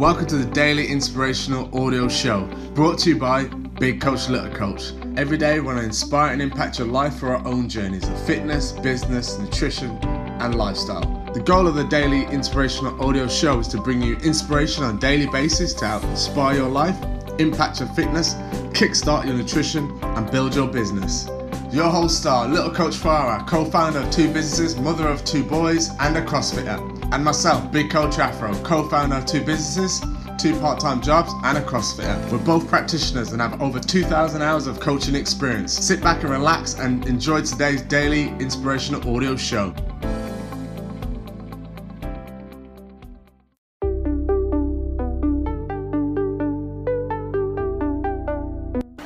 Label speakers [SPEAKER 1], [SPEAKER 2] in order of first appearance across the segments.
[SPEAKER 1] Welcome to the Daily Inspirational Audio Show, brought to you by Big Coach Little Coach. Every day, we want to inspire and impact your life for our own journeys of fitness, business, nutrition, and lifestyle. The goal of the Daily Inspirational Audio Show is to bring you inspiration on a daily basis to help inspire your life, impact your fitness, kickstart your nutrition, and build your business. Your host star, Little Coach Farah, co-founder of two businesses, mother of two boys, and a CrossFitter and myself, Big Coach Afro, co founder of two businesses, two part time jobs, and a CrossFitter. We're both practitioners and have over 2,000 hours of coaching experience. Sit back and relax and enjoy today's daily inspirational audio show.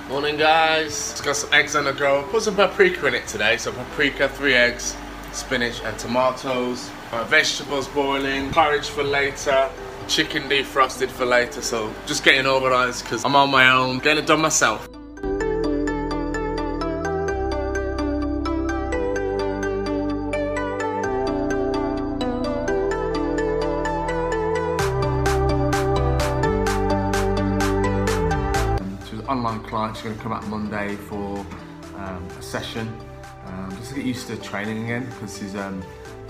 [SPEAKER 1] Morning, guys. Just got some eggs on the go. Put some paprika in it today. So, paprika, three eggs, spinach, and tomatoes. My vegetables boiling, porridge for later, chicken defrosted for later. So just getting organised because I'm on my own, getting it done myself. Online client. She's going to come out Monday for um, a session, just to get used to training again because she's um,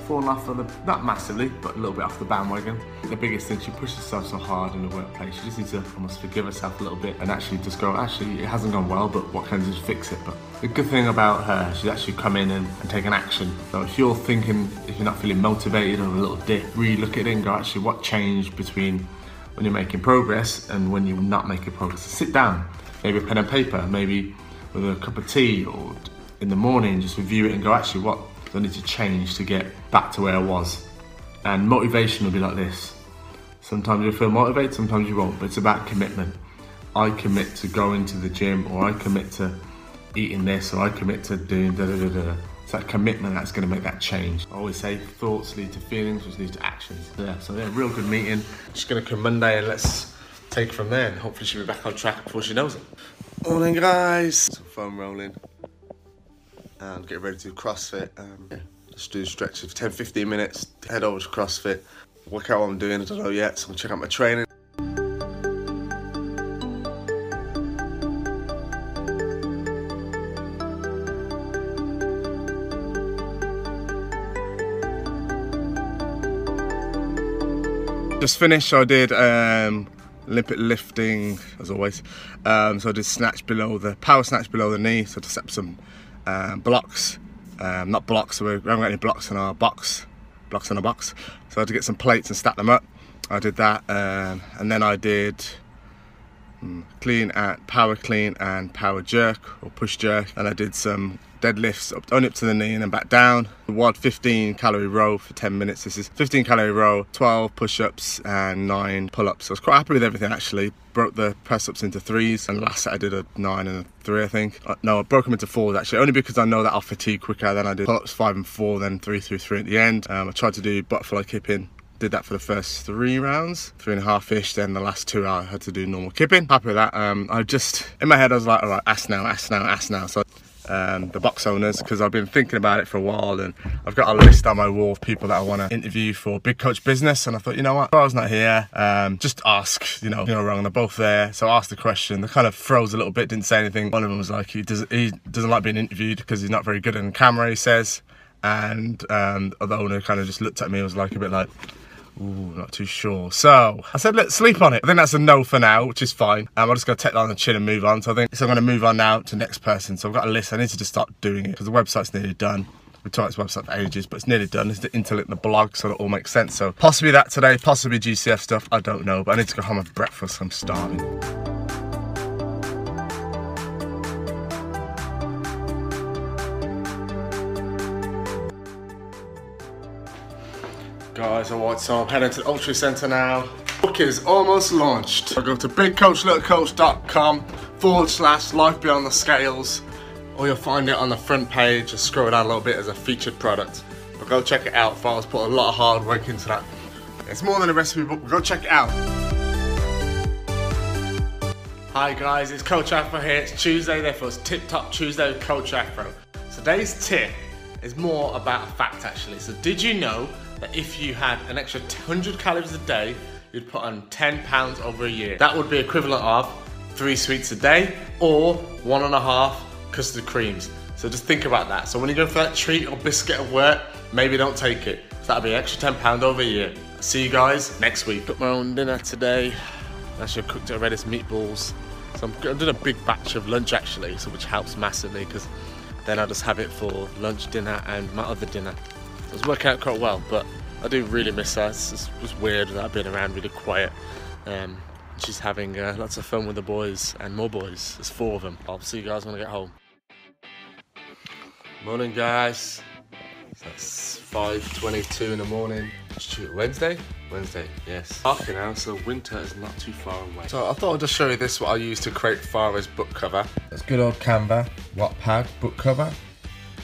[SPEAKER 1] fallen off of the, not massively, but a little bit off the bandwagon. The biggest thing, she pushes herself so hard in the workplace. She just needs to almost forgive herself a little bit and actually just go, actually, it hasn't gone well, but what can I fix it? But the good thing about her, she's actually come in and, and taken action. So if you're thinking, if you're not feeling motivated or a little dip, really look at it and go, actually, what changed between when you're making progress and when you're not making progress? Sit down, maybe a pen and paper, maybe with a cup of tea or in the morning, just review it and go, actually, what do I need to change to get back to where I was. And motivation will be like this. Sometimes you'll feel motivated, sometimes you won't, but it's about commitment. I commit to going to the gym, or I commit to eating this, or I commit to doing da da da da. It's that commitment that's going to make that change. I always say thoughts lead to feelings, which lead to actions. Yeah, so yeah, real good meeting. She's going to come Monday and let's take it from there. And hopefully she'll be back on track before she knows it. Morning, guys. Some foam rolling and get ready to do CrossFit. Um, yeah, just do stretches for 10 15 minutes, head over to CrossFit, work out what I'm doing, I don't know yet, so I'm check out my training. Just finished, I did um, Olympic lifting as always. Um, so I did snatch below the power snatch below the knee, so to set some um, blocks, um, not blocks, we haven't got any blocks in our box, blocks in a box. So I had to get some plates and stack them up. I did that, um, and then I did um, clean and power clean and power jerk or push jerk, and I did some deadlifts up, only up to the knee and then back down. WOD 15 calorie row for 10 minutes. This is 15 calorie row, 12 push-ups and 9 pull-ups. So I was quite happy with everything actually. Broke the press-ups into threes and last set I did a 9 and a 3 I think. Uh, no, I broke them into fours actually, only because I know that I'll fatigue quicker. Then I did pull-ups 5 and 4, then 3 through 3 at the end. Um, I tried to do butterfly kipping did that for the first three rounds, three and a half ish. Then the last two I had to do normal kipping. Happy with that. Um, I just in my head I was like, all right, ass now, ass now, ass now. So um, the box owners because I've been thinking about it for a while and I've got a list on my wall of people that I want to interview for Big Coach Business and I thought you know what? If I was not here um, just ask you know you know wrong they're both there. So I asked the question they kind of froze a little bit didn't say anything. One of them was like he, does, he doesn't like being interviewed because he's not very good on camera he says. And um, the other owner kind of just looked at me and was like a bit like Ooh, not too sure. So I said, let's sleep on it. I think that's a no for now, which is fine. Um, I'm just going to take that on the chin and move on. So I think so I'm going to move on now to next person. So I've got a list. I need to just start doing it because the website's nearly done. We've talked about website for ages, but it's nearly done. It's to interlink the blog so it all makes sense. So possibly that today, possibly GCF stuff. I don't know, but I need to go home and breakfast. I'm starving. Guys, so I'm heading to the Ultra Centre now. Book is almost launched. I go to bigcoachlittlecoach.com forward slash life beyond the scales, or you'll find it on the front page. Just scroll down a little bit as a featured product. But go check it out. Files put a lot of hard work into that. It's more than a recipe book. Go check it out. Hi guys, it's Coach Afro here. It's Tuesday, therefore it's Tip Top Tuesday with Coach Afro. Today's tip is more about a fact actually. So did you know that if you had an extra 100 calories a day,
[SPEAKER 2] you'd put on £10 over a year. That would be equivalent of three sweets a day or one and a half custard creams. So just think about that. So when you go for that treat or biscuit at work, maybe don't take it. So that'll be extra £10 over a year. See you guys next week. Cooked my own dinner today. I cooked it already, meatballs. So I'm, I'm doing a big batch of lunch actually, so which helps massively because then I just have it for lunch, dinner, and my other dinner. So it's working out quite well, but I do really miss her. It's just, just weird that I've been around really quiet. Um, she's having uh, lots of fun with the boys and more boys. There's four of them. I'll see you guys when I get home. Morning, guys. It's 5.22 in the morning. Wednesday? Wednesday, yes. Dark now, so winter is not too far away. So I thought I'd just show you this, what I use to create Farah's book cover. It's good old Canva, Wattpad book cover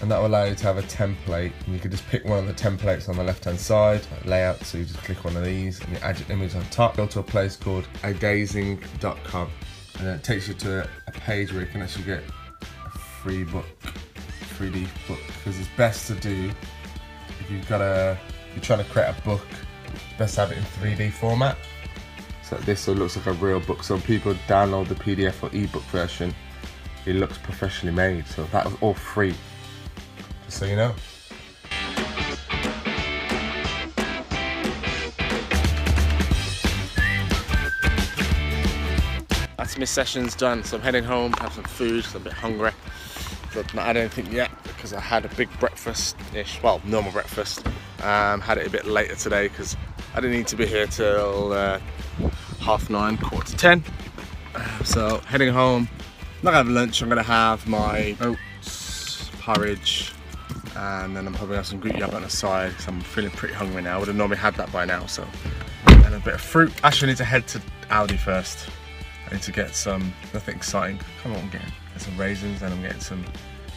[SPEAKER 2] and that will allow you to have a template and you can just pick one of the templates on the left hand side like layout so you just click one of these and you add your image on top go to a place called adazing.com and then it takes you to a page where you can actually get a free book 3d book because it's best to do if you've got a you're trying to create a book best have it in 3d format. So this looks like a real book. So people download the pdf or ebook version it looks professionally made. So that was all free. Just so you know. That's my sessions done, so I'm heading home, have some food, I'm a bit hungry. But I don't think yet because I had a big breakfast-ish, well, normal breakfast. Um, had it a bit later today because I didn't need to be here till uh, half nine, quarter to ten. Uh, so heading home, not gonna have lunch, I'm gonna have my oats, porridge, and then I'm probably have some Greek yogurt on the side because I'm feeling pretty hungry now. I would have normally had that by now, so. And a bit of fruit. Actually, I need to head to Aldi first. Need to get some, nothing exciting. Come on, I'm getting. Get some raisins and I'm getting some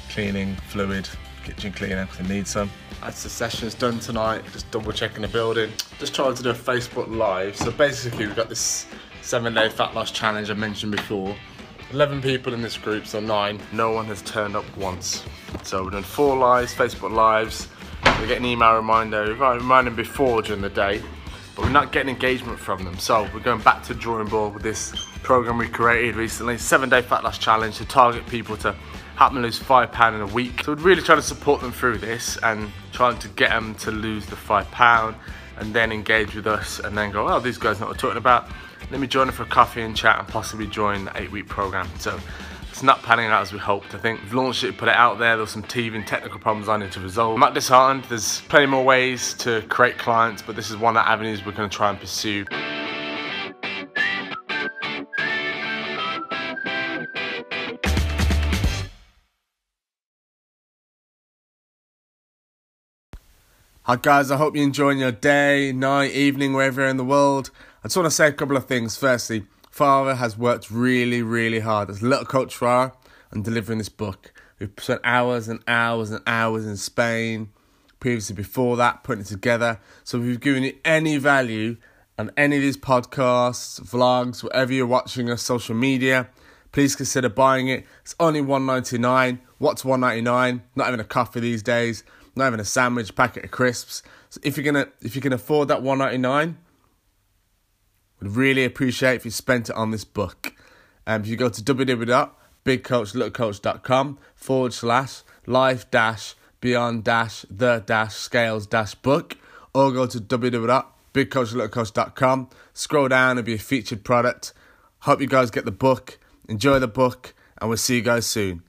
[SPEAKER 2] cleaning fluid, kitchen cleaner because I need some. That's the sessions done tonight, just double checking the building. Just trying to do a Facebook Live. So basically we've got this seven day fat loss challenge I mentioned before. 11 people in this group, so nine. No one has turned up once. So we're doing four lives, Facebook lives. We get an email reminder, we remind before during the day, but we're not getting engagement from them. So we're going back to drawing board with this program we created recently, seven day fat loss challenge to target people to help them lose five pound in a week. So we're really trying to support them through this and trying to get them to lose the five pound and then engage with us and then go, oh, these guys know what we're talking about let me join her for a coffee and chat and possibly join the eight week program. So it's not panning out as we hoped. I think we've launched it, put it out there. There were some teething technical problems I need to resolve. I'm not disheartened. There's plenty more ways to create clients, but this is one of the avenues we're going to try and pursue. Hi guys, I hope you're enjoying your day, night, evening, wherever you're in the world. I just want to say a couple of things. Firstly, Farah has worked really, really hard as a little coach Farah on delivering this book. We've spent hours and hours and hours in Spain, previously before that, putting it together. So if you've given it any value on any of these podcasts, vlogs, whatever you're watching us, social media, please consider buying it. It's only one ninety nine. What's one ninety nine? Not having a coffee these days. Not having a sandwich, packet of crisps. So if you're gonna if you can afford that one ninety nine, would really appreciate if you spent it on this book. Um, if you go to www.bigcoachlittlecoach.com forward slash life dash beyond dash the dash scales dash book, or go to www.bigcoachlittlecoach.com. Scroll down, it'll be a featured product. Hope you guys get the book, enjoy the book, and we'll see you guys soon.